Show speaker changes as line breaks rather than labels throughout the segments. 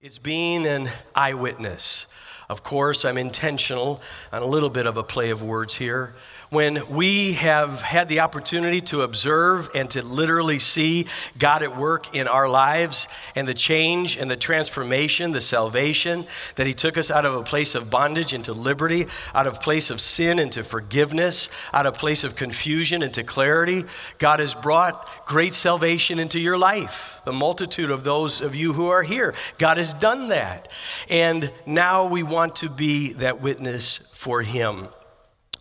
It's being an eyewitness. Of course, I'm intentional on a little bit of a play of words here when we have had the opportunity to observe and to literally see God at work in our lives and the change and the transformation, the salvation that He took us out of a place of bondage into liberty, out of place of sin into forgiveness, out of place of confusion into clarity. God has brought great salvation into your life. The multitude of those of you who are here, God has done that. And now we want to be that witness for Him.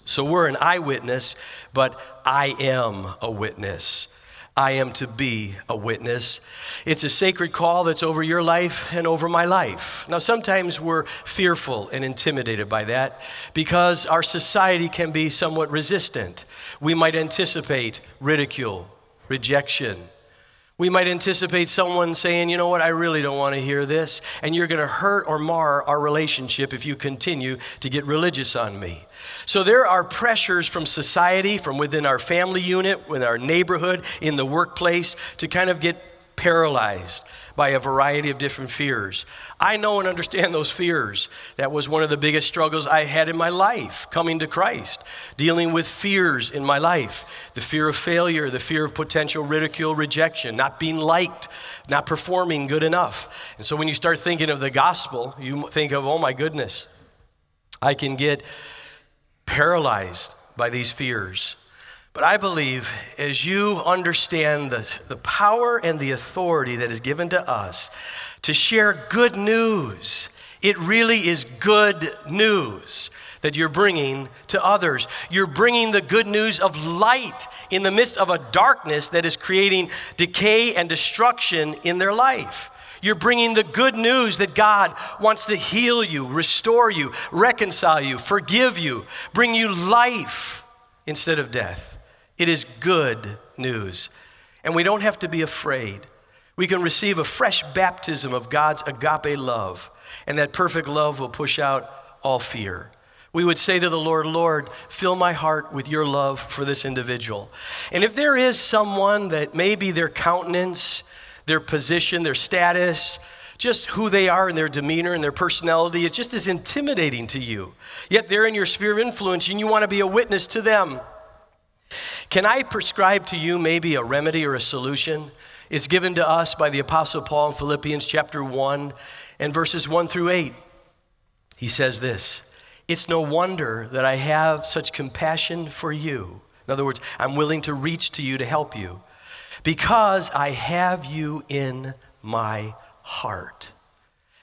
So we're an eyewitness, but I am a witness. I am to be a witness. It's a sacred call that's over your life and over my life. Now, sometimes we're fearful and intimidated by that because our society can be somewhat resistant. We might anticipate ridicule, rejection. We might anticipate someone saying, you know what, I really don't want to hear this, and you're going to hurt or mar our relationship if you continue to get religious on me. So there are pressures from society, from within our family unit, with our neighborhood, in the workplace, to kind of get paralyzed by a variety of different fears. I know and understand those fears. That was one of the biggest struggles I had in my life, coming to Christ, dealing with fears in my life the fear of failure, the fear of potential ridicule, rejection, not being liked, not performing good enough. And so when you start thinking of the gospel, you think of, oh my goodness, I can get paralyzed by these fears. But I believe as you understand the, the power and the authority that is given to us to share good news, it really is good news that you're bringing to others. You're bringing the good news of light in the midst of a darkness that is creating decay and destruction in their life. You're bringing the good news that God wants to heal you, restore you, reconcile you, forgive you, bring you life instead of death. It is good news. And we don't have to be afraid. We can receive a fresh baptism of God's agape love, and that perfect love will push out all fear. We would say to the Lord, Lord, fill my heart with your love for this individual. And if there is someone that maybe their countenance, their position, their status, just who they are and their demeanor and their personality. It just is intimidating to you. Yet they're in your sphere of influence and you want to be a witness to them. Can I prescribe to you maybe a remedy or a solution? It's given to us by the Apostle Paul in Philippians chapter 1 and verses 1 through 8. He says this It's no wonder that I have such compassion for you. In other words, I'm willing to reach to you to help you because I have you in my heart.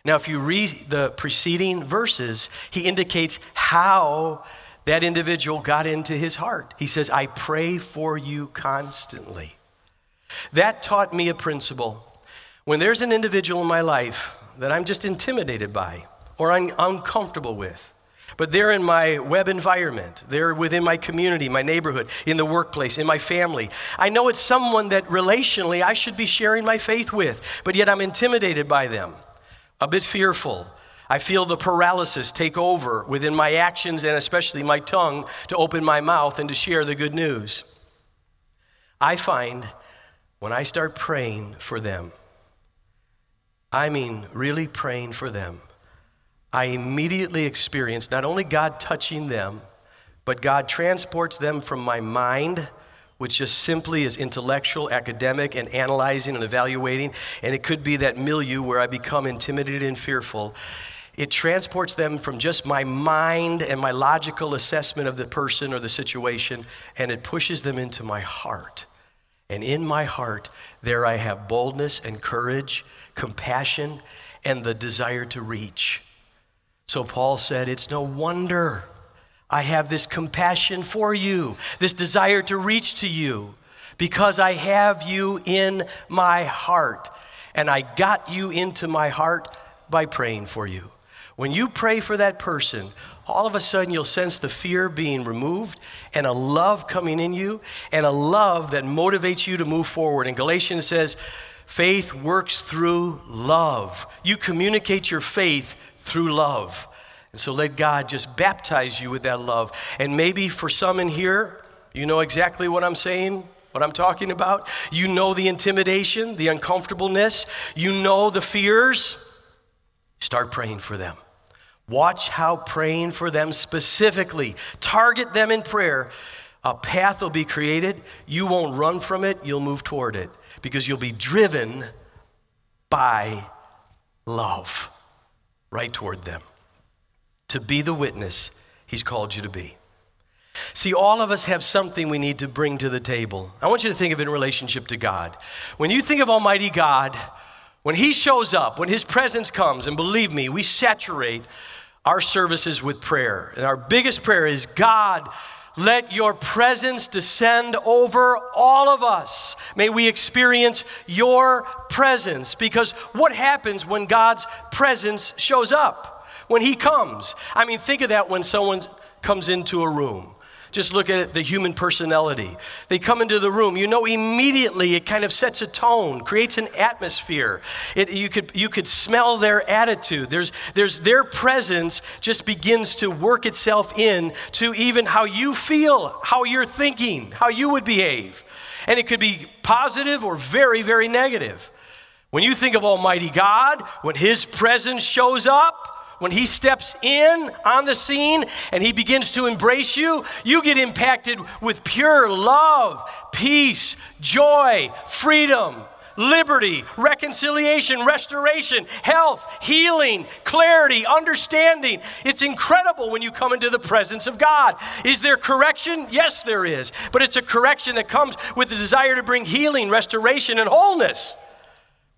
Now, if you read the preceding verses, he indicates how that individual got into his heart. He says, I pray for you constantly. That taught me a principle. When there's an individual in my life that I'm just intimidated by or I'm uncomfortable with, but they're in my web environment. They're within my community, my neighborhood, in the workplace, in my family. I know it's someone that relationally I should be sharing my faith with, but yet I'm intimidated by them, a bit fearful. I feel the paralysis take over within my actions and especially my tongue to open my mouth and to share the good news. I find when I start praying for them, I mean really praying for them, I immediately experience not only God touching them, but God transports them from my mind, which just simply is intellectual, academic, and analyzing and evaluating. And it could be that milieu where I become intimidated and fearful. It transports them from just my mind and my logical assessment of the person or the situation, and it pushes them into my heart. And in my heart, there I have boldness and courage, compassion, and the desire to reach. So Paul said, It's no wonder I have this compassion for you, this desire to reach to you, because I have you in my heart. And I got you into my heart by praying for you. When you pray for that person, all of a sudden you'll sense the fear being removed and a love coming in you and a love that motivates you to move forward. And Galatians says, faith works through love. You communicate your faith through love. And so let God just baptize you with that love. And maybe for some in here, you know exactly what I'm saying, what I'm talking about. You know the intimidation, the uncomfortableness, you know the fears. Start praying for them. Watch how praying for them specifically, target them in prayer. A path will be created. You won't run from it, you'll move toward it because you'll be driven by love right toward them to be the witness He's called you to be. See, all of us have something we need to bring to the table. I want you to think of it in relationship to God. When you think of Almighty God, when He shows up, when His presence comes, and believe me, we saturate our services with prayer. And our biggest prayer is God, let your presence descend over all of us. May we experience your presence. Because what happens when God's presence shows up? When He comes. I mean, think of that when someone comes into a room. Just look at the human personality. They come into the room, you know, immediately it kind of sets a tone, creates an atmosphere. It, you, could, you could smell their attitude. There's, there's their presence just begins to work itself in to even how you feel, how you're thinking, how you would behave. And it could be positive or very, very negative. When you think of Almighty God, when His presence shows up, when he steps in on the scene and he begins to embrace you, you get impacted with pure love, peace, joy, freedom, liberty, reconciliation, restoration, health, healing, clarity, understanding. It's incredible when you come into the presence of God. Is there correction? Yes, there is. But it's a correction that comes with the desire to bring healing, restoration, and wholeness.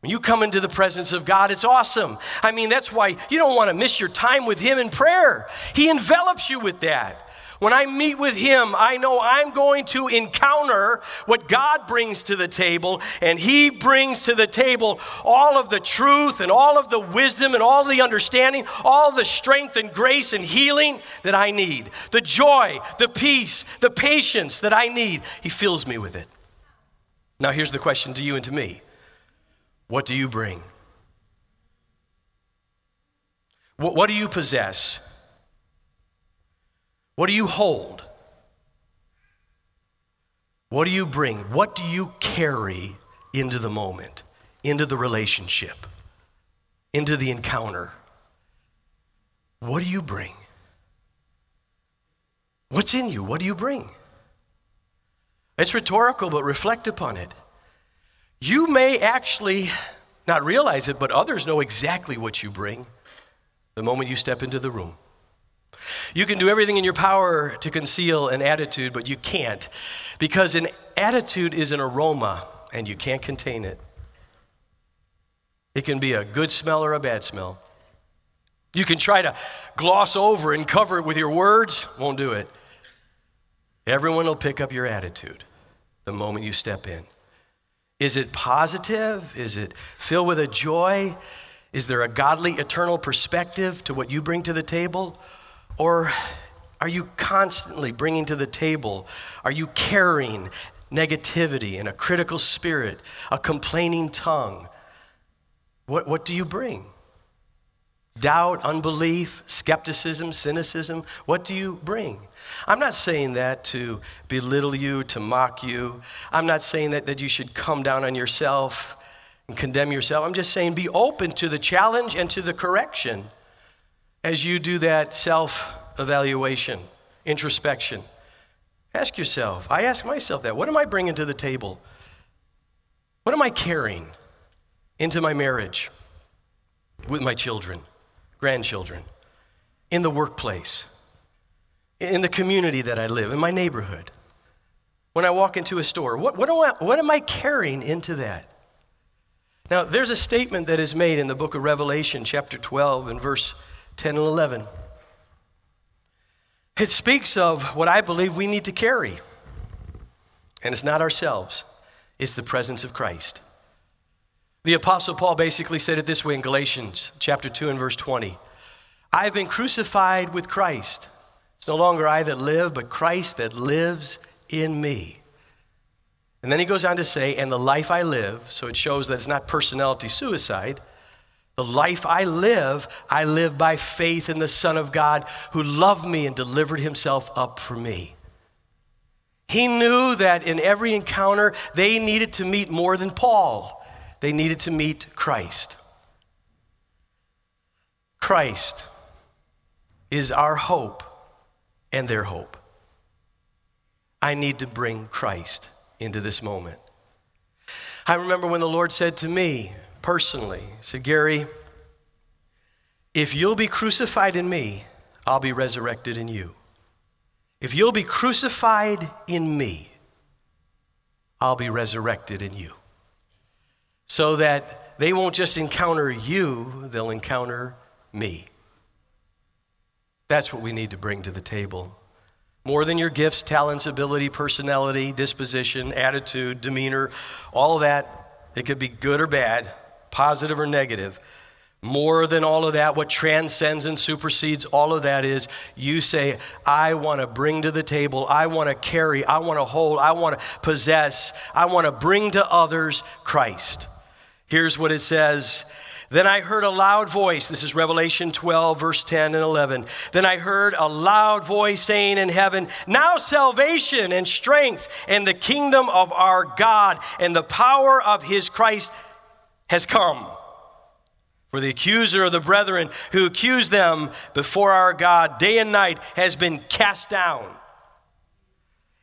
When you come into the presence of God, it's awesome. I mean, that's why you don't want to miss your time with Him in prayer. He envelops you with that. When I meet with Him, I know I'm going to encounter what God brings to the table, and He brings to the table all of the truth and all of the wisdom and all the understanding, all the strength and grace and healing that I need. The joy, the peace, the patience that I need. He fills me with it. Now, here's the question to you and to me what do you bring? What, what do you possess? What do you hold? What do you bring? What do you carry into the moment, into the relationship, into the encounter? What do you bring? What's in you? What do you bring? It's rhetorical, but reflect upon it. You may actually not realize it, but others know exactly what you bring the moment you step into the room. You can do everything in your power to conceal an attitude, but you can't because an attitude is an aroma and you can't contain it. It can be a good smell or a bad smell. You can try to gloss over and cover it with your words, won't do it. Everyone will pick up your attitude the moment you step in. Is it positive? Is it filled with a joy? Is there a godly, eternal perspective to what you bring to the table? Or are you constantly bringing to the table? Are you carrying negativity and a critical spirit, a complaining tongue? What, what do you bring? Doubt, unbelief, skepticism, cynicism? What do you bring? I'm not saying that to belittle you, to mock you. I'm not saying that, that you should come down on yourself and condemn yourself. I'm just saying be open to the challenge and to the correction as you do that self evaluation, introspection. Ask yourself, I ask myself that. What am I bringing to the table? What am I carrying into my marriage with my children, grandchildren, in the workplace? in the community that I live, in my neighborhood, when I walk into a store? What, what, I, what am I carrying into that? Now, there's a statement that is made in the book of Revelation, chapter 12, and verse 10 and 11. It speaks of what I believe we need to carry. And it's not ourselves, it's the presence of Christ. The Apostle Paul basically said it this way in Galatians chapter 2 and verse 20 I have been crucified with Christ. It's no longer I that live, but Christ that lives in me. And then he goes on to say, and the life I live, so it shows that it's not personality suicide. The life I live, I live by faith in the Son of God who loved me and delivered himself up for me. He knew that in every encounter, they needed to meet more than Paul, they needed to meet Christ. Christ is our hope and their hope. I need to bring Christ into this moment. I remember when the Lord said to me personally, He said, Gary, if you'll be crucified in me, I'll be resurrected in you. If you'll be crucified in me, I'll be resurrected in you. So that they won't just encounter you, they'll encounter me. That's what we need to bring to the table. More than your gifts, talents, ability, personality, disposition, attitude, demeanor, all of that, it could be good or bad, positive or negative. More than all of that, what transcends and supersedes all of that is you say, I want to bring to the table, I want to carry, I want to hold, I want to possess, I want to bring to others Christ. Here's what it says then I heard a loud voice. This is Revelation 12, verse 10 and 11. Then I heard a loud voice saying in heaven, Now salvation and strength and the kingdom of our God and the power of his Christ has come. For the accuser of the brethren who accused them before our God day and night has been cast down.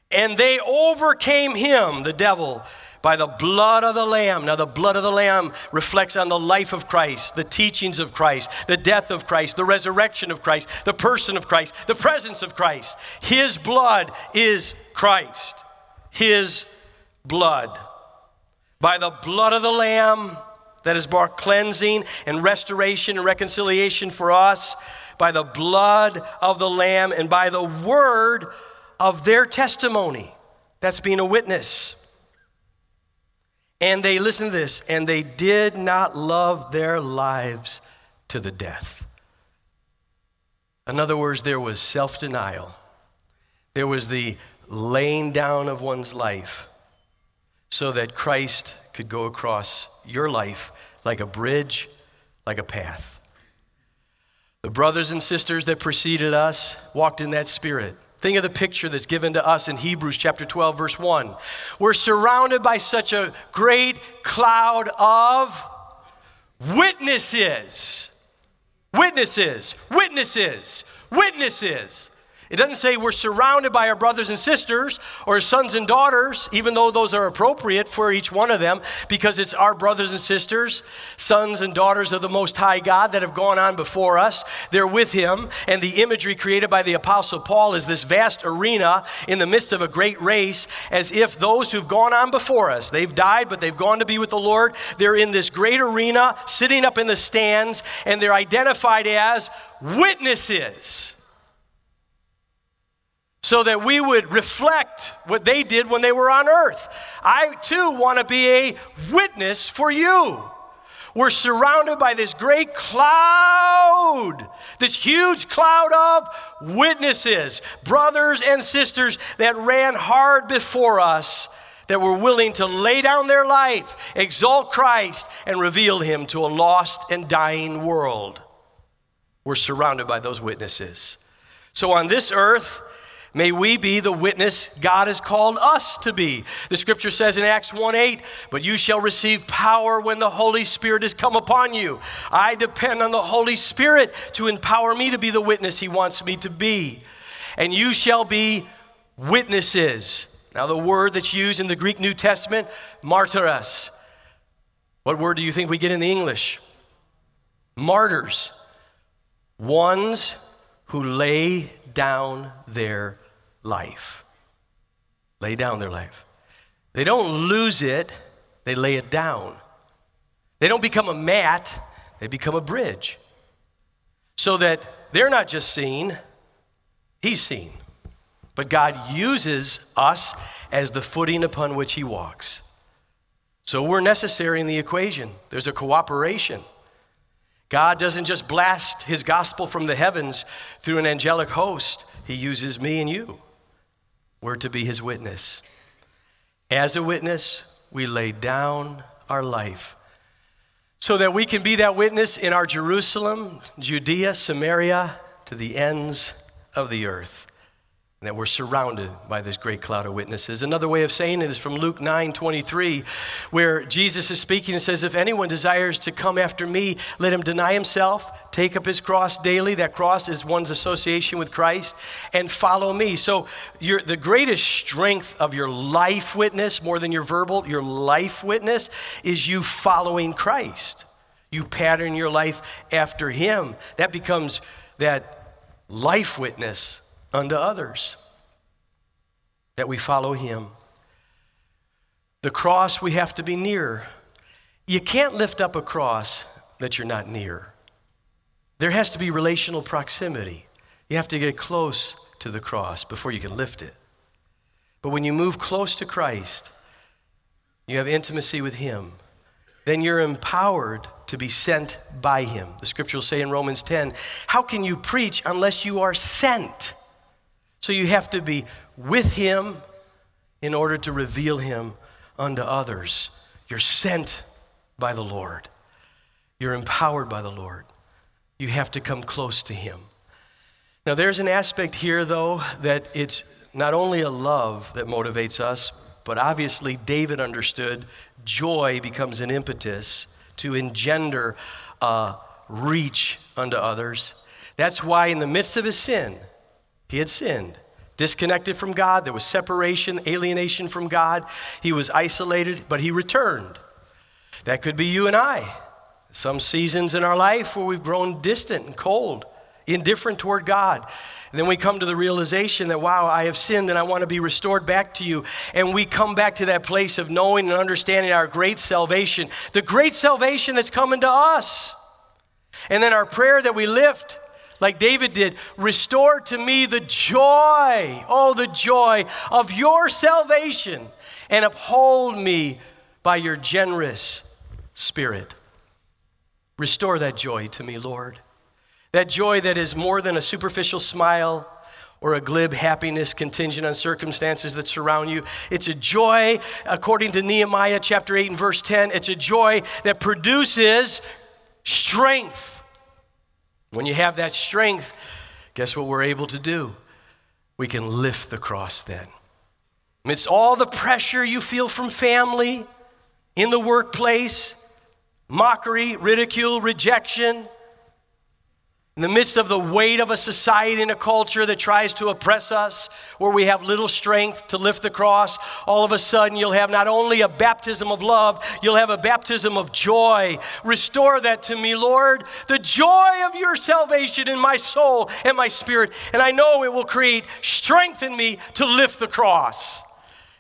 And they overcame him, the devil by the blood of the Lamb. Now, the blood of the Lamb reflects on the life of Christ, the teachings of Christ, the death of Christ, the resurrection of Christ, the person of Christ, the presence of Christ. His blood is Christ. His blood. By the blood of the Lamb that has brought cleansing and restoration and reconciliation for us, by the blood of the Lamb and by the word of their testimony. That's being a witness. And they, listen to this, and they did not love their lives to the death. In other words, there was self denial, there was the laying down of one's life so that Christ could go across your life like a bridge, like a path. The brothers and sisters that preceded us walked in that spirit. Think of the picture that's given to us in Hebrews chapter 12, verse 1. We're surrounded by such a great cloud of witnesses. Witnesses, witnesses, witnesses. It doesn't say we're surrounded by our brothers and sisters or sons and daughters, even though those are appropriate for each one of them, because it's our brothers and sisters, sons and daughters of the Most High God that have gone on before us. They're with Him. And the imagery created by the Apostle Paul is this vast arena in the midst of a great race, as if those who've gone on before us, they've died, but they've gone to be with the Lord. They're in this great arena, sitting up in the stands, and they're identified as witnesses so that we would reflect what they did when they were on earth. I too want to be a witness for you. We're surrounded by this great cloud, this huge cloud of witnesses, brothers and sisters that ran hard before us, that were willing to lay down their life, exalt Christ, and reveal Him to a lost and dying world. We're surrounded by those witnesses. So on this earth, May we be the witness God has called us to be. The scripture says in Acts 1 8, but you shall receive power when the Holy Spirit has come upon you. I depend on the Holy Spirit to empower me to be the witness He wants me to be. And you shall be witnesses. Now, the word that's used in the Greek New Testament, martyros. What word do you think we get in the English? Martyrs. Ones who lay down their life. Lay down their life. They don't lose it, they lay it down. They don't become a mat, they become a bridge. So that they're not just seen, He's seen. But God uses us as the footing upon which He walks. So we're necessary in the equation. There's a cooperation. God doesn't just blast His gospel from the heavens through an angelic host, He uses me and you. We're to be his witness. As a witness, we lay down our life so that we can be that witness in our Jerusalem, Judea, Samaria, to the ends of the earth. And that we're surrounded by this great cloud of witnesses. Another way of saying it is from Luke 9 23, where Jesus is speaking and says, If anyone desires to come after me, let him deny himself, take up his cross daily. That cross is one's association with Christ, and follow me. So, your, the greatest strength of your life witness, more than your verbal, your life witness, is you following Christ. You pattern your life after him. That becomes that life witness unto others, that we follow him. The cross, we have to be near. You can't lift up a cross that you're not near. There has to be relational proximity. You have to get close to the cross before you can lift it. But when you move close to Christ, you have intimacy with Him, then you're empowered to be sent by Him. The scripture will say in Romans 10 How can you preach unless you are sent? So you have to be with Him in order to reveal Him unto others. You're sent by the Lord, you're empowered by the Lord you have to come close to Him. Now, there's an aspect here, though, that it's not only a love that motivates us, but obviously David understood joy becomes an impetus to engender a reach unto others. That's why, in the midst of his sin, he had sinned. Disconnected from God, there was separation, alienation from God. He was isolated, but he returned. That could be you and I. Some seasons in our life where we've grown distant and cold, indifferent toward God. And then we come to the realization that, wow, I have sinned and I want to be restored back to you. And we come back to that place of knowing and understanding our great salvation, the great salvation that's coming to us. And then our prayer that we lift, like David did, restore to me the joy, oh, the joy of your salvation, and uphold me by your generous spirit. Restore that joy to me, Lord. That joy that is more than a superficial smile or a glib happiness contingent on circumstances that surround you. It's a joy, according to Nehemiah chapter 8 and verse 10, it's a joy that produces strength. When you have that strength, guess what we're able to do? We can lift the cross then. Amidst all the pressure you feel from family, in the workplace, mockery, ridicule, rejection. In the midst of the weight of a society and a culture that tries to oppress us, where we have little strength to lift the cross, all of a sudden you'll have not only a baptism of love, you'll have a baptism of joy. Restore that to me, Lord, the joy of your salvation in my soul and my spirit. And I know it will create strength in me to lift the cross.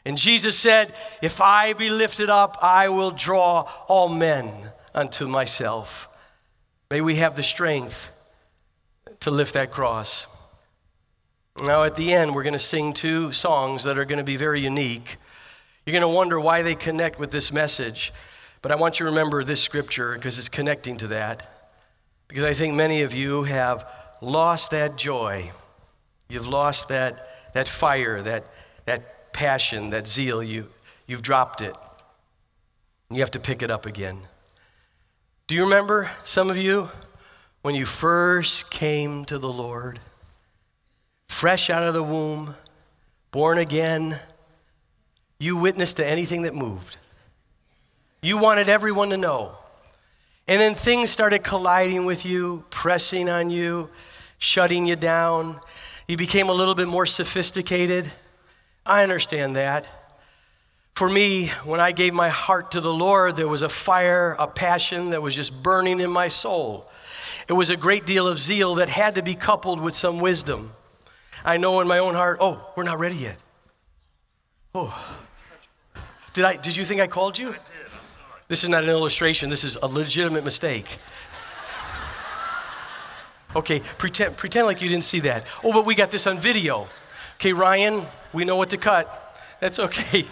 And Jesus said, If I be lifted up, I will draw all men unto myself. May we have the strength to lift that cross. Now, at the end, we're going to sing two songs that are going to be very unique. You're going to wonder why they connect with this message, but I want you to remember this scripture because it's connecting to that. Because I think many of you have lost that joy. You've lost that, that fire, that, that passion, that zeal. You, you've dropped it. You have to pick it up again. Do you remember, some of you, when you first came to the Lord? Fresh out of the womb, born again, you witnessed to anything that moved. You wanted everyone to know. And then things started colliding with you, pressing on you, shutting you down. You became a little bit more sophisticated. I understand that. For me, when I gave my heart to the Lord, there was a fire, a passion that was just burning in my soul. It was a great deal of zeal that had to be coupled with some wisdom. I know in my own heart, oh, we're not ready yet. Oh. Did, I, did you think I called you? I did. I'm sorry. This is not an illustration, this is a legitimate mistake. Okay, pretend, pretend like you didn't see that. Oh, but we got this on video. Okay, Ryan, we know what to cut. That's okay.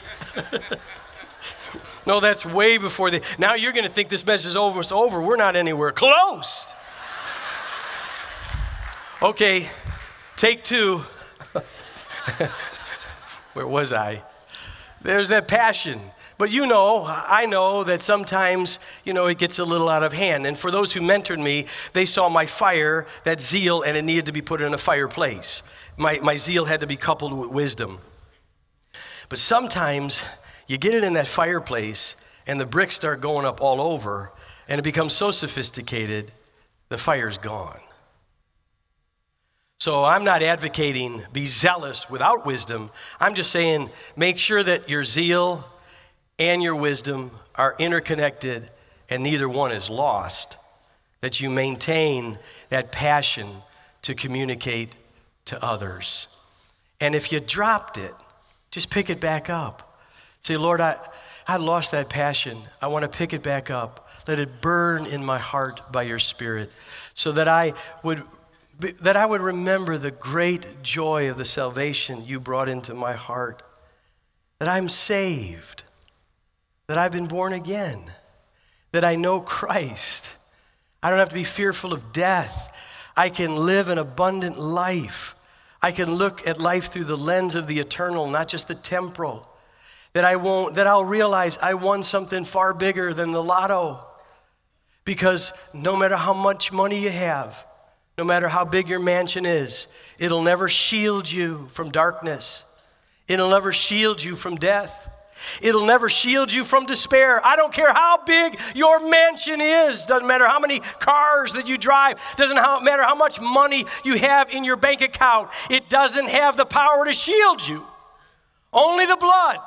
no, that's way before the. Now you're going to think this message is over. It's over. We're not anywhere close. Okay, take two. Where was I? There's that passion. But you know, I know that sometimes, you know, it gets a little out of hand. And for those who mentored me, they saw my fire, that zeal, and it needed to be put in a fireplace. My, my zeal had to be coupled with wisdom. But sometimes you get it in that fireplace and the bricks start going up all over and it becomes so sophisticated the fire's gone. So I'm not advocating be zealous without wisdom. I'm just saying make sure that your zeal and your wisdom are interconnected and neither one is lost. That you maintain that passion to communicate to others. And if you dropped it, just pick it back up. Say, Lord, I, I lost that passion. I want to pick it back up. Let it burn in my heart by your Spirit so that I would that I would remember the great joy of the salvation you brought into my heart, that I'm saved, that I've been born again, that I know Christ. I don't have to be fearful of death. I can live an abundant life. I can look at life through the lens of the eternal, not just the temporal. That I won't, that I'll realize I won something far bigger than the lotto. Because no matter how much money you have, no matter how big your mansion is, it'll never shield you from darkness. It'll never shield you from death. It'll never shield you from despair. I don't care how big your mansion is. Doesn't matter how many cars that you drive. Doesn't matter how much money you have in your bank account. It doesn't have the power to shield you. Only the blood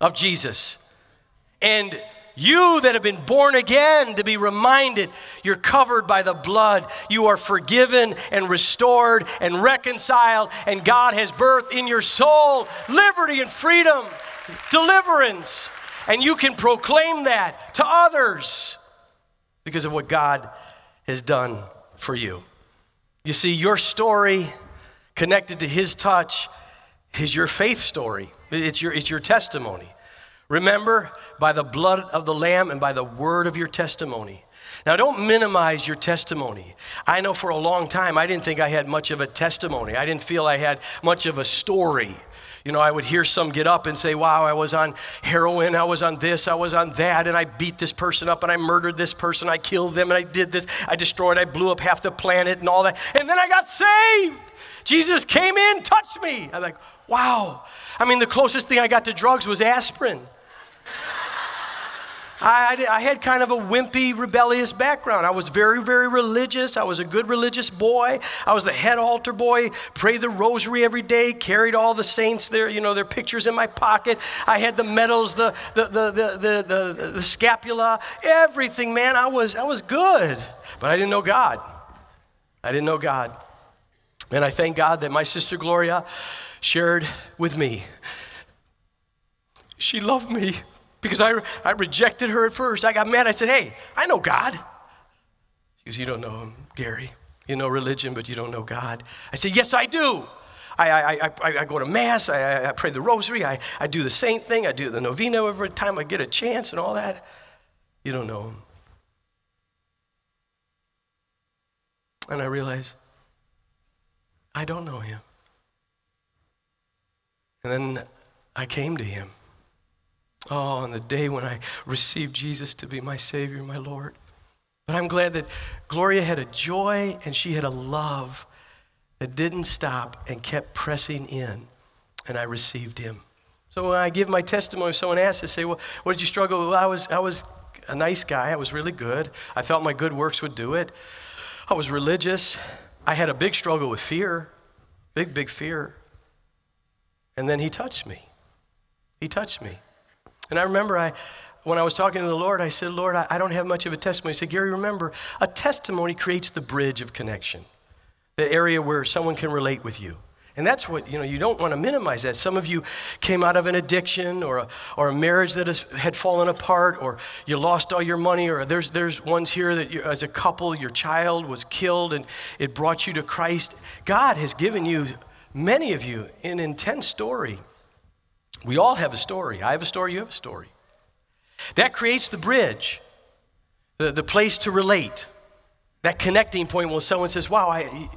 of Jesus. And you that have been born again to be reminded you're covered by the blood. You are forgiven and restored and reconciled, and God has birthed in your soul liberty and freedom, deliverance. And you can proclaim that to others because of what God has done for you. You see, your story connected to His touch is your faith story, it's your, it's your testimony. Remember, by the blood of the Lamb and by the word of your testimony. Now, don't minimize your testimony. I know for a long time I didn't think I had much of a testimony. I didn't feel I had much of a story. You know, I would hear some get up and say, Wow, I was on heroin, I was on this, I was on that, and I beat this person up, and I murdered this person, I killed them, and I did this, I destroyed, I blew up half the planet, and all that. And then I got saved. Jesus came in, touched me. I'm like, Wow. I mean, the closest thing I got to drugs was aspirin. I, I, had kind of a wimpy, rebellious background. I was very, very religious. I was a good religious boy. I was the head altar boy, prayed the rosary every day, carried all the saints, their, you know, their pictures in my pocket. I had the medals, the, the, the, the, the, the, the scapula, everything, man. I was, I was good, but I didn't know God. I didn't know God. And I thank God that my sister Gloria shared with me. She loved me because I, I rejected her at first. I got mad. I said, Hey, I know God. She goes, You don't know him, Gary. You know religion, but you don't know God. I said, Yes, I do. I, I, I, I go to Mass, I, I pray the rosary, I, I do the same thing, I do the novena every time I get a chance and all that. You don't know him. And I realized, I don't know him. And then I came to him. Oh, on the day when I received Jesus to be my Savior, my Lord. But I'm glad that Gloria had a joy and she had a love that didn't stop and kept pressing in, and I received Him. So when I give my testimony, someone asks, I say, Well, what did you struggle with? Well, I was, I was a nice guy. I was really good. I thought my good works would do it. I was religious. I had a big struggle with fear, big, big fear. And then He touched me. He touched me. And I remember I, when I was talking to the Lord, I said, Lord, I, I don't have much of a testimony. He said, Gary, remember, a testimony creates the bridge of connection, the area where someone can relate with you. And that's what, you know, you don't want to minimize that. Some of you came out of an addiction or a, or a marriage that has, had fallen apart or you lost all your money or there's, there's ones here that you, as a couple, your child was killed and it brought you to Christ. God has given you, many of you, an intense story we all have a story. I have a story, you have a story. That creates the bridge, the, the place to relate, that connecting point when someone says, Wow, I,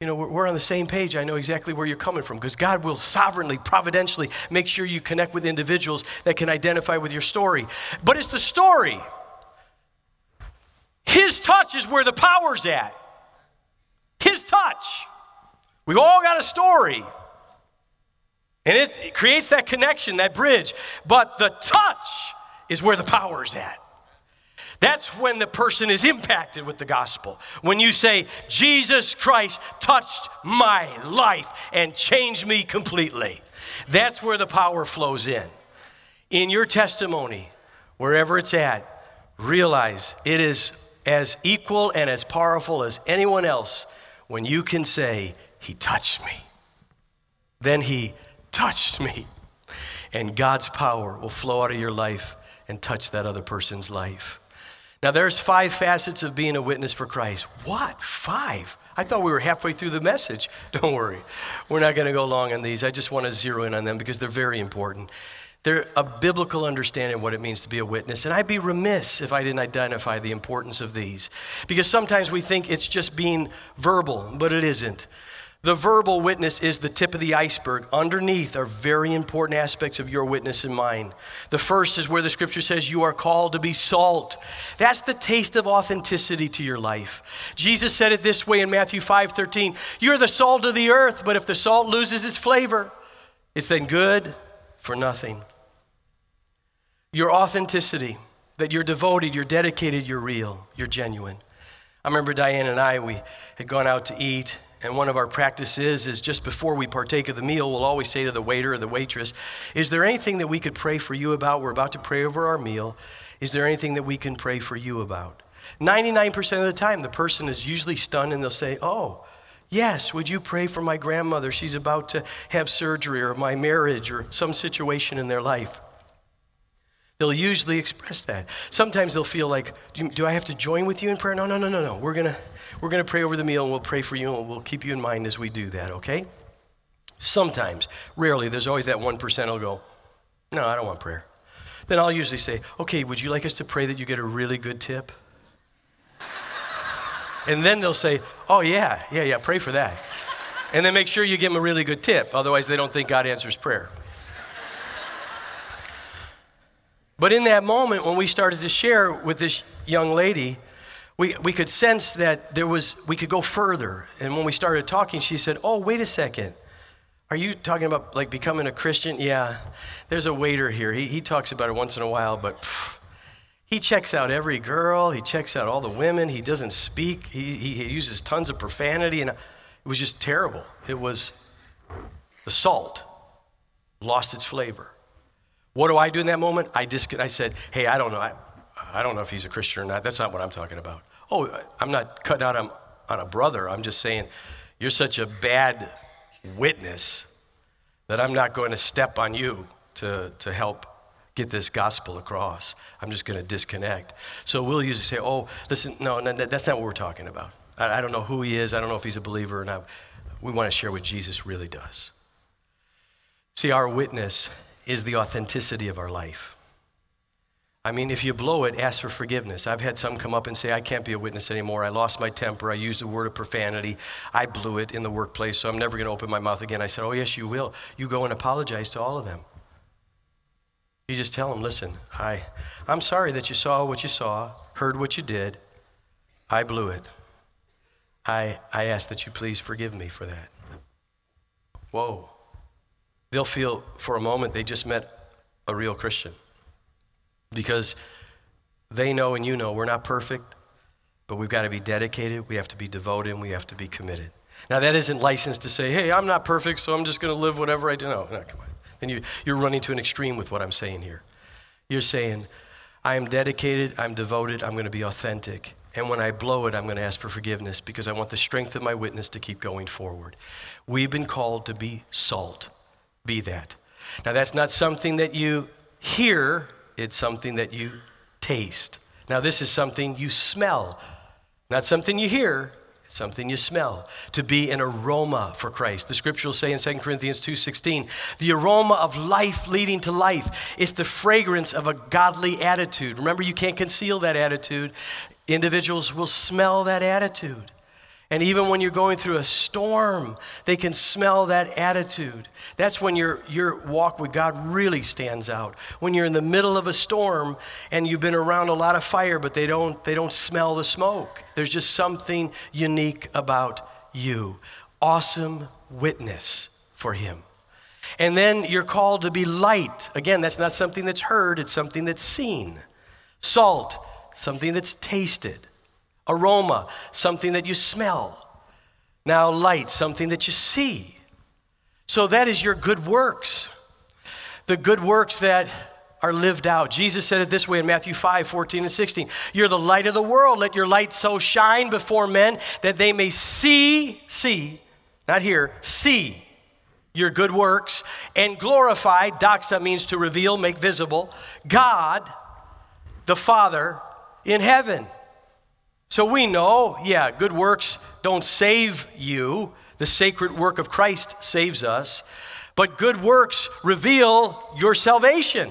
you know, we're, we're on the same page. I know exactly where you're coming from because God will sovereignly, providentially make sure you connect with individuals that can identify with your story. But it's the story. His touch is where the power's at. His touch. We've all got a story. And it, it creates that connection, that bridge. But the touch is where the power is at. That's when the person is impacted with the gospel. When you say, Jesus Christ touched my life and changed me completely. That's where the power flows in. In your testimony, wherever it's at, realize it is as equal and as powerful as anyone else when you can say, He touched me. Then He touched me. And God's power will flow out of your life and touch that other person's life. Now, there's five facets of being a witness for Christ. What? Five? I thought we were halfway through the message. Don't worry. We're not going to go long on these. I just want to zero in on them because they're very important. They're a biblical understanding of what it means to be a witness. And I'd be remiss if I didn't identify the importance of these. Because sometimes we think it's just being verbal, but it isn't. The verbal witness is the tip of the iceberg. Underneath are very important aspects of your witness and mine. The first is where the scripture says you are called to be salt. That's the taste of authenticity to your life. Jesus said it this way in Matthew 5 13. You're the salt of the earth, but if the salt loses its flavor, it's then good for nothing. Your authenticity, that you're devoted, you're dedicated, you're real, you're genuine. I remember Diane and I, we had gone out to eat and one of our practices is just before we partake of the meal, we'll always say to the waiter or the waitress, Is there anything that we could pray for you about? We're about to pray over our meal. Is there anything that we can pray for you about? 99% of the time, the person is usually stunned and they'll say, Oh, yes, would you pray for my grandmother? She's about to have surgery or my marriage or some situation in their life. They'll usually express that. Sometimes they'll feel like, do, do I have to join with you in prayer? No, no, no, no, no. We're going we're to pray over the meal and we'll pray for you and we'll keep you in mind as we do that, okay? Sometimes, rarely, there's always that 1% who'll go, No, I don't want prayer. Then I'll usually say, Okay, would you like us to pray that you get a really good tip? and then they'll say, Oh, yeah, yeah, yeah, pray for that. And then make sure you give them a really good tip, otherwise, they don't think God answers prayer. But in that moment, when we started to share with this young lady, we, we could sense that there was, we could go further. And when we started talking, she said, Oh, wait a second. Are you talking about like becoming a Christian? Yeah, there's a waiter here. He, he talks about it once in a while, but pff, he checks out every girl. He checks out all the women. He doesn't speak. He, he, he uses tons of profanity. And it was just terrible. It was the salt lost its flavor. What do I do in that moment? I, dis- I said, Hey, I don't know. I, I don't know if he's a Christian or not. That's not what I'm talking about. Oh, I'm not cutting out on, on a brother. I'm just saying, you're such a bad witness that I'm not going to step on you to, to help get this gospel across. I'm just going to disconnect. So we'll usually say, oh, listen, no, no, that's not what we're talking about. I, I don't know who he is. I don't know if he's a believer or not. We want to share what Jesus really does. See, our witness is the authenticity of our life. I mean, if you blow it, ask for forgiveness. I've had some come up and say, I can't be a witness anymore. I lost my temper. I used a word of profanity. I blew it in the workplace, so I'm never going to open my mouth again. I said, Oh, yes, you will. You go and apologize to all of them. You just tell them, Listen, I, I'm sorry that you saw what you saw, heard what you did. I blew it. I, I ask that you please forgive me for that. Whoa. They'll feel for a moment they just met a real Christian because they know and you know we're not perfect, but we've got to be dedicated, we have to be devoted, and we have to be committed. Now, that isn't licensed to say, hey, I'm not perfect, so I'm just going to live whatever I do. No, no, come on. Then you, you're running to an extreme with what I'm saying here. You're saying, I am dedicated, I'm devoted, I'm going to be authentic. And when I blow it, I'm going to ask for forgiveness because I want the strength of my witness to keep going forward. We've been called to be salt. Be that. Now, that's not something that you hear it's something that you taste. Now, this is something you smell, not something you hear, it's something you smell. To be an aroma for Christ. The scriptures say in 2 Corinthians 2:16, the aroma of life leading to life. It's the fragrance of a godly attitude. Remember, you can't conceal that attitude. Individuals will smell that attitude. And even when you're going through a storm, they can smell that attitude. That's when your, your walk with God really stands out. When you're in the middle of a storm and you've been around a lot of fire, but they don't, they don't smell the smoke. There's just something unique about you. Awesome witness for Him. And then you're called to be light. Again, that's not something that's heard, it's something that's seen. Salt something that's tasted. Aroma, something that you smell. Now, light, something that you see. So that is your good works. The good works that are lived out. Jesus said it this way in Matthew 5 14 and 16. You're the light of the world. Let your light so shine before men that they may see, see, not hear, see your good works and glorify. Doxa means to reveal, make visible, God, the Father in heaven. So we know, yeah, good works don't save you. The sacred work of Christ saves us. But good works reveal your salvation.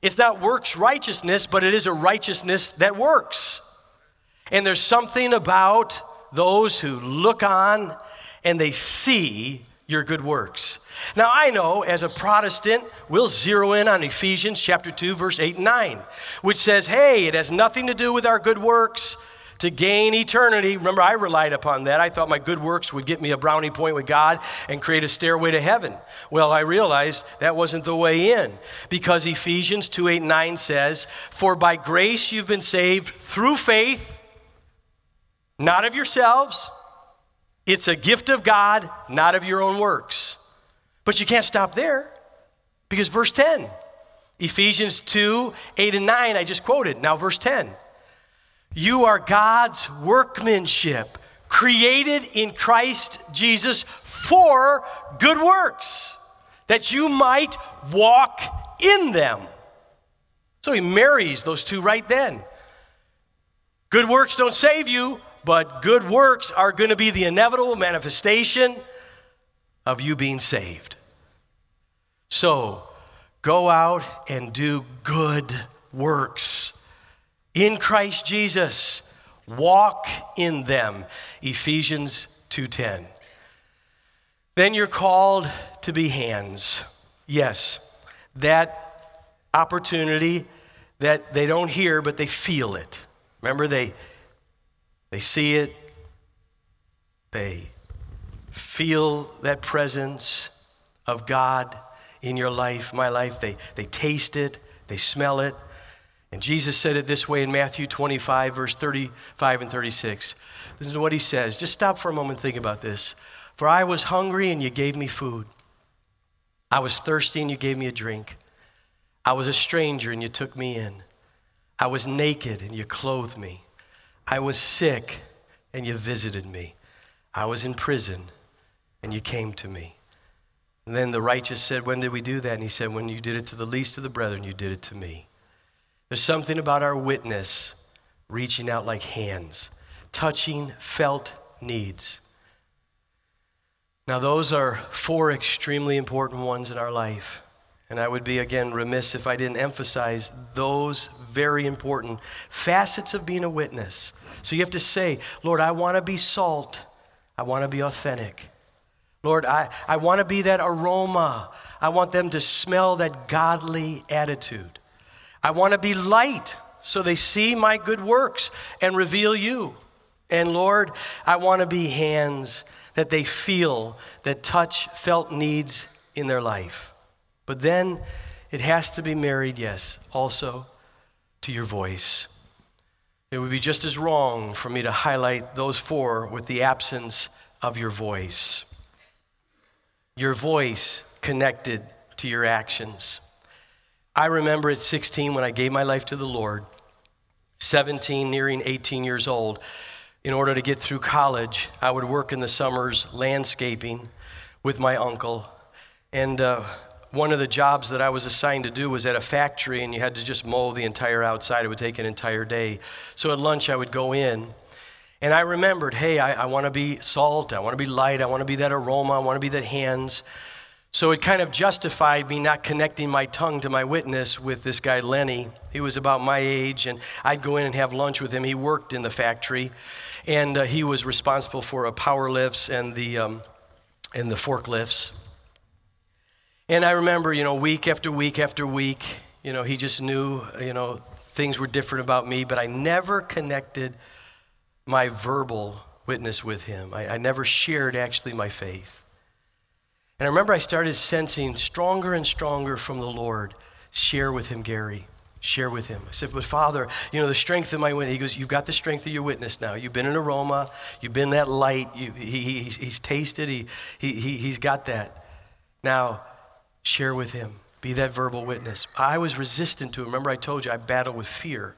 It's not works righteousness, but it is a righteousness that works. And there's something about those who look on and they see your good works. Now, I know as a Protestant, we'll zero in on Ephesians chapter 2, verse 8 and 9, which says, hey, it has nothing to do with our good works to gain eternity. Remember, I relied upon that. I thought my good works would get me a brownie point with God and create a stairway to heaven. Well, I realized that wasn't the way in because Ephesians 2 8 9 says, For by grace you've been saved through faith, not of yourselves. It's a gift of God, not of your own works. But you can't stop there because verse 10, Ephesians 2 8 and 9, I just quoted. Now, verse 10. You are God's workmanship, created in Christ Jesus for good works, that you might walk in them. So he marries those two right then. Good works don't save you, but good works are going to be the inevitable manifestation of you being saved. So go out and do good works in Christ Jesus. Walk in them. Ephesians 2:10. Then you're called to be hands. Yes, that opportunity that they don't hear but they feel it. Remember they they see it. They feel that presence of God in your life, my life. They they taste it, they smell it. And Jesus said it this way in Matthew 25, verse 35 and 36. This is what he says. Just stop for a moment and think about this. For I was hungry and you gave me food. I was thirsty and you gave me a drink. I was a stranger and you took me in. I was naked and you clothed me. I was sick and you visited me. I was in prison and you came to me. And then the righteous said, When did we do that? And he said, When you did it to the least of the brethren, you did it to me. There's something about our witness reaching out like hands, touching felt needs. Now, those are four extremely important ones in our life. And I would be, again, remiss if I didn't emphasize those very important facets of being a witness. So you have to say, Lord, I want to be salt. I want to be authentic. Lord, I, I want to be that aroma. I want them to smell that godly attitude. I want to be light so they see my good works and reveal you. And Lord, I want to be hands that they feel, that touch felt needs in their life. But then it has to be married, yes, also to your voice. It would be just as wrong for me to highlight those four with the absence of your voice. Your voice connected to your actions. I remember at 16 when I gave my life to the Lord, 17, nearing 18 years old. In order to get through college, I would work in the summers landscaping with my uncle. And uh, one of the jobs that I was assigned to do was at a factory, and you had to just mow the entire outside. It would take an entire day. So at lunch, I would go in. And I remembered, hey, I, I want to be salt, I want to be light, I want to be that aroma, I want to be that hands. So it kind of justified me not connecting my tongue to my witness with this guy, Lenny. He was about my age, and I'd go in and have lunch with him. He worked in the factory, and uh, he was responsible for uh, power lifts and the, um, and the forklifts. And I remember, you know, week after week after week, you know, he just knew, you know, things were different about me, but I never connected my verbal witness with him. I, I never shared actually my faith. And I remember I started sensing stronger and stronger from the Lord share with him, Gary. Share with him. I said, but Father, you know, the strength of my witness. He goes, You've got the strength of your witness now. You've been an aroma. You've been that light. You, he, he, he's, tasted. He, he, he, he's got that. Now, share with him. Be that verbal witness. I was resistant to it. Remember, I told you I battled with fear.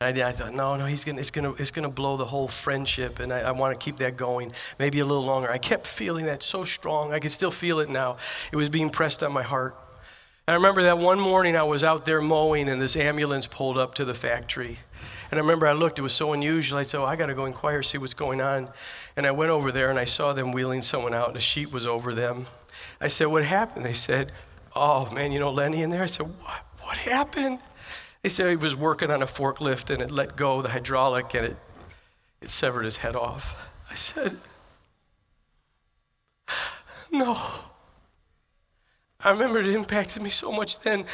I, I thought, no, no, he's gonna, it's gonna, it's gonna blow the whole friendship, and I, I want to keep that going maybe a little longer. I kept feeling that so strong. I can still feel it now. It was being pressed on my heart. And I remember that one morning I was out there mowing, and this ambulance pulled up to the factory. And I remember I looked, it was so unusual. I said, oh, I got to go inquire, see what's going on. And I went over there and I saw them wheeling someone out, and a sheet was over them. I said, What happened? They said, Oh, man, you know Lenny in there? I said, What, what happened? They said he was working on a forklift and it let go the hydraulic and it, it severed his head off. I said, No. I remember it impacted me so much then.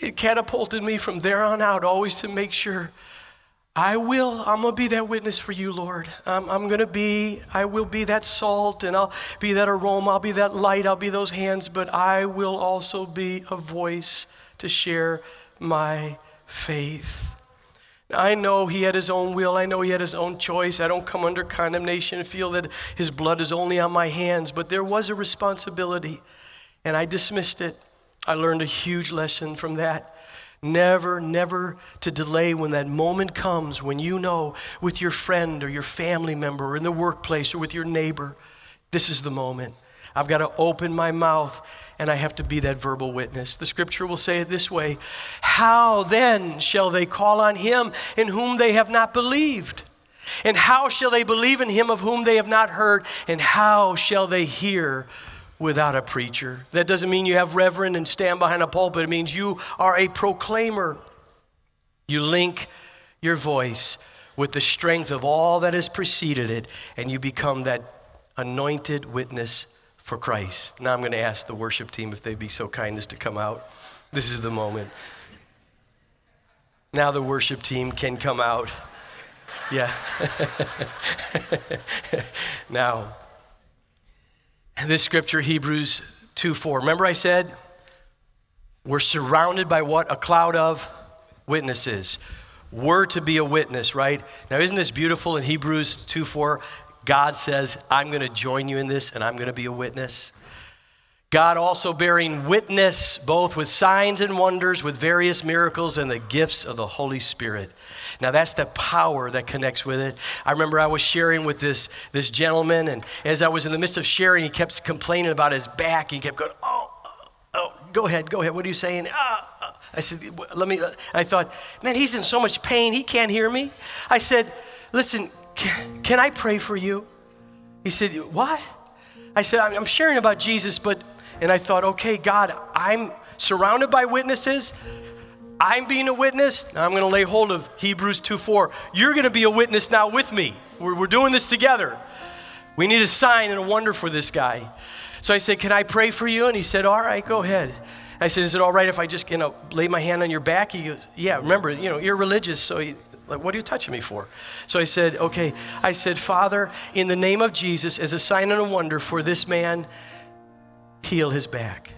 It catapulted me from there on out always to make sure I will, I'm going to be that witness for you, Lord. I'm, I'm going to be, I will be that salt and I'll be that aroma, I'll be that light, I'll be those hands, but I will also be a voice to share my faith. I know he had his own will. I know he had his own choice. I don't come under condemnation and feel that his blood is only on my hands, but there was a responsibility, and I dismissed it. I learned a huge lesson from that. Never, never to delay when that moment comes when you know with your friend or your family member or in the workplace or with your neighbor, this is the moment. I've got to open my mouth and I have to be that verbal witness. The scripture will say it this way How then shall they call on him in whom they have not believed? And how shall they believe in him of whom they have not heard? And how shall they hear without a preacher. That doesn't mean you have reverend and stand behind a pulpit. It means you are a proclaimer. You link your voice with the strength of all that has preceded it, and you become that anointed witness for Christ. Now I'm going to ask the worship team if they'd be so kind as to come out. This is the moment. Now the worship team can come out. Yeah. now, this scripture, Hebrews 2 4. Remember, I said we're surrounded by what? A cloud of witnesses. We're to be a witness, right? Now, isn't this beautiful in Hebrews 2 4? God says, I'm going to join you in this and I'm going to be a witness. God also bearing witness both with signs and wonders, with various miracles and the gifts of the Holy Spirit. Now, that's the power that connects with it. I remember I was sharing with this, this gentleman, and as I was in the midst of sharing, he kept complaining about his back. He kept going, Oh, oh, go ahead, go ahead. What are you saying? Ah, I said, Let me. I thought, Man, he's in so much pain, he can't hear me. I said, Listen, can, can I pray for you? He said, What? I said, I'm sharing about Jesus, but, and I thought, okay, God, I'm surrounded by witnesses. I'm being a witness. Now I'm going to lay hold of Hebrews 2 4. You're going to be a witness now with me. We're, we're doing this together. We need a sign and a wonder for this guy. So I said, Can I pray for you? And he said, All right, go ahead. I said, Is it all right if I just, you know, lay my hand on your back? He goes, Yeah, remember, you know, you're religious, so he, like, what are you touching me for? So I said, Okay. I said, Father, in the name of Jesus, as a sign and a wonder for this man, heal his back.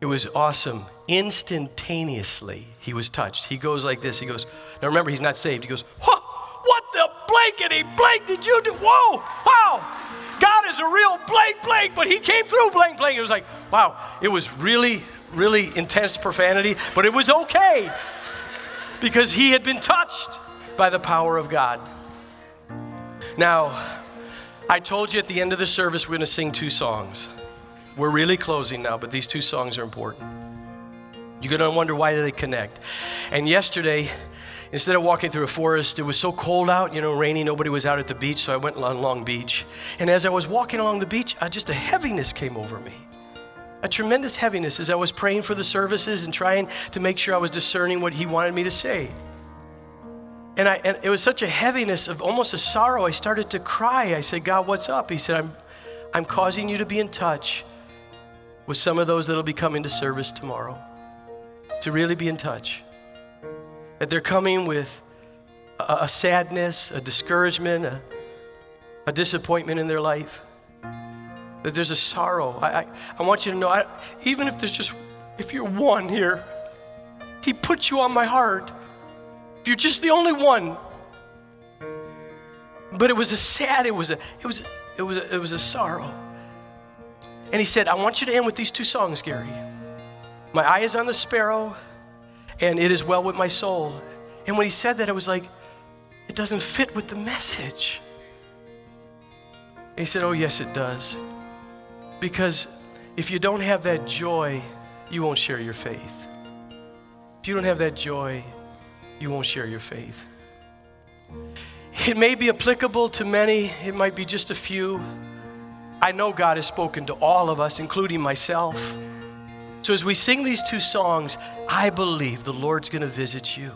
It was awesome. Instantaneously, he was touched. He goes like this. He goes, now remember, he's not saved. He goes, what, what the blankety blank did you do? Whoa, wow. God is a real blank blank, but he came through blank blank. It was like, wow, it was really, really intense profanity, but it was okay because he had been touched by the power of God. Now, I told you at the end of the service we're going to sing two songs. We're really closing now, but these two songs are important. You're going to wonder why do they connect. And yesterday, instead of walking through a forest, it was so cold out, you know, rainy, nobody was out at the beach, so I went on Long Beach. And as I was walking along the beach, uh, just a heaviness came over me. A tremendous heaviness as I was praying for the services and trying to make sure I was discerning what He wanted me to say. And, I, and it was such a heaviness of almost a sorrow. I started to cry. I said, God, what's up? He said, I'm, I'm causing you to be in touch with some of those that'll be coming to service tomorrow to really be in touch. That they're coming with a, a sadness, a discouragement, a, a, disappointment in their life. That there's a sorrow. I, I, I want you to know, I, even if there's just, if you're one here, He put you on my heart. If you're just the only one. But it was a sad, it was a, it was, it was a, it was a sorrow. And he said, I want you to end with these two songs, Gary. My eye is on the sparrow, and it is well with my soul. And when he said that, it was like, it doesn't fit with the message. He said, Oh, yes, it does. Because if you don't have that joy, you won't share your faith. If you don't have that joy, you won't share your faith. It may be applicable to many, it might be just a few. I know God has spoken to all of us, including myself. So as we sing these two songs, I believe the Lord's going to visit you.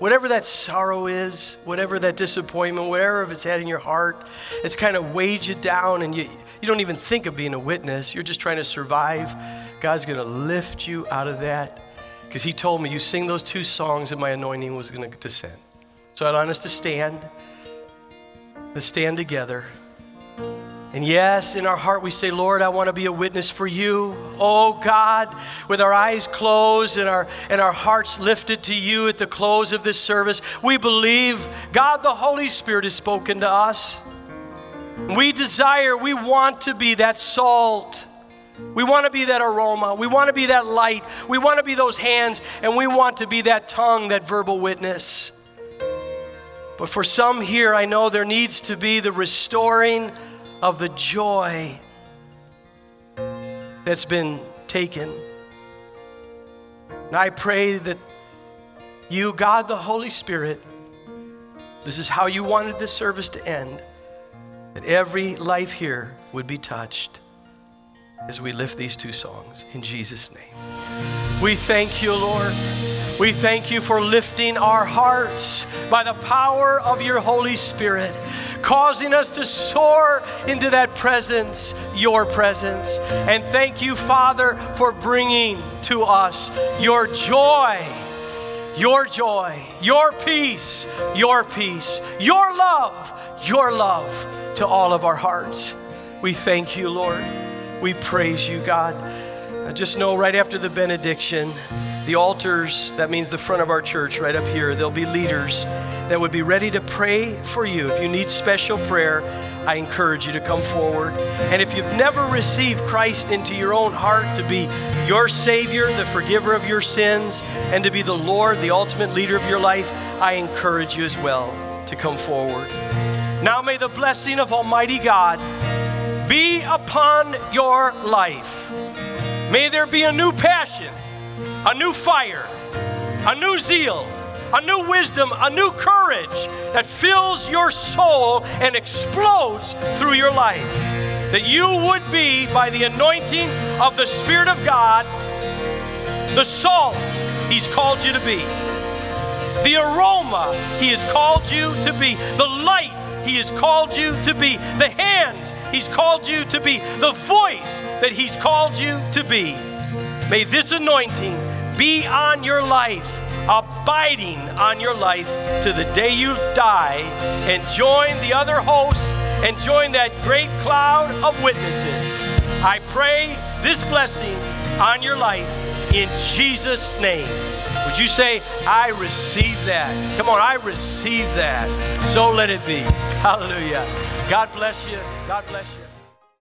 Whatever that sorrow is, whatever that disappointment, whatever it's had in your heart, it's kind of weighed you down and you, you don't even think of being a witness. You're just trying to survive. God's going to lift you out of that because He told me, You sing those two songs and my anointing was going to descend. So I'd want us to stand. Let's stand together. And yes, in our heart we say, Lord, I want to be a witness for you. Oh God, with our eyes closed and our, and our hearts lifted to you at the close of this service, we believe God the Holy Spirit has spoken to us. We desire, we want to be that salt. We want to be that aroma. We want to be that light. We want to be those hands, and we want to be that tongue, that verbal witness. But for some here, I know there needs to be the restoring of the joy that's been taken. And I pray that you, God the Holy Spirit, this is how you wanted this service to end, that every life here would be touched as we lift these two songs in Jesus' name. We thank you, Lord. We thank you for lifting our hearts by the power of your Holy Spirit, causing us to soar into that presence, your presence. And thank you, Father, for bringing to us your joy, your joy, your peace, your peace, your love, your love to all of our hearts. We thank you, Lord. We praise you, God. I Just know right after the benediction, the altars, that means the front of our church right up here, there'll be leaders that would be ready to pray for you. If you need special prayer, I encourage you to come forward. And if you've never received Christ into your own heart to be your Savior, the forgiver of your sins, and to be the Lord, the ultimate leader of your life, I encourage you as well to come forward. Now may the blessing of Almighty God be upon your life. May there be a new passion a new fire, a new zeal, a new wisdom, a new courage that fills your soul and explodes through your life. That you would be, by the anointing of the Spirit of God, the salt He's called you to be, the aroma He has called you to be, the light He has called you to be, the hands He's called you to be, the voice that He's called you to be. May this anointing be on your life, abiding on your life to the day you die, and join the other hosts and join that great cloud of witnesses. I pray this blessing on your life in Jesus' name. Would you say, I receive that? Come on, I receive that. So let it be. Hallelujah. God bless you. God bless you.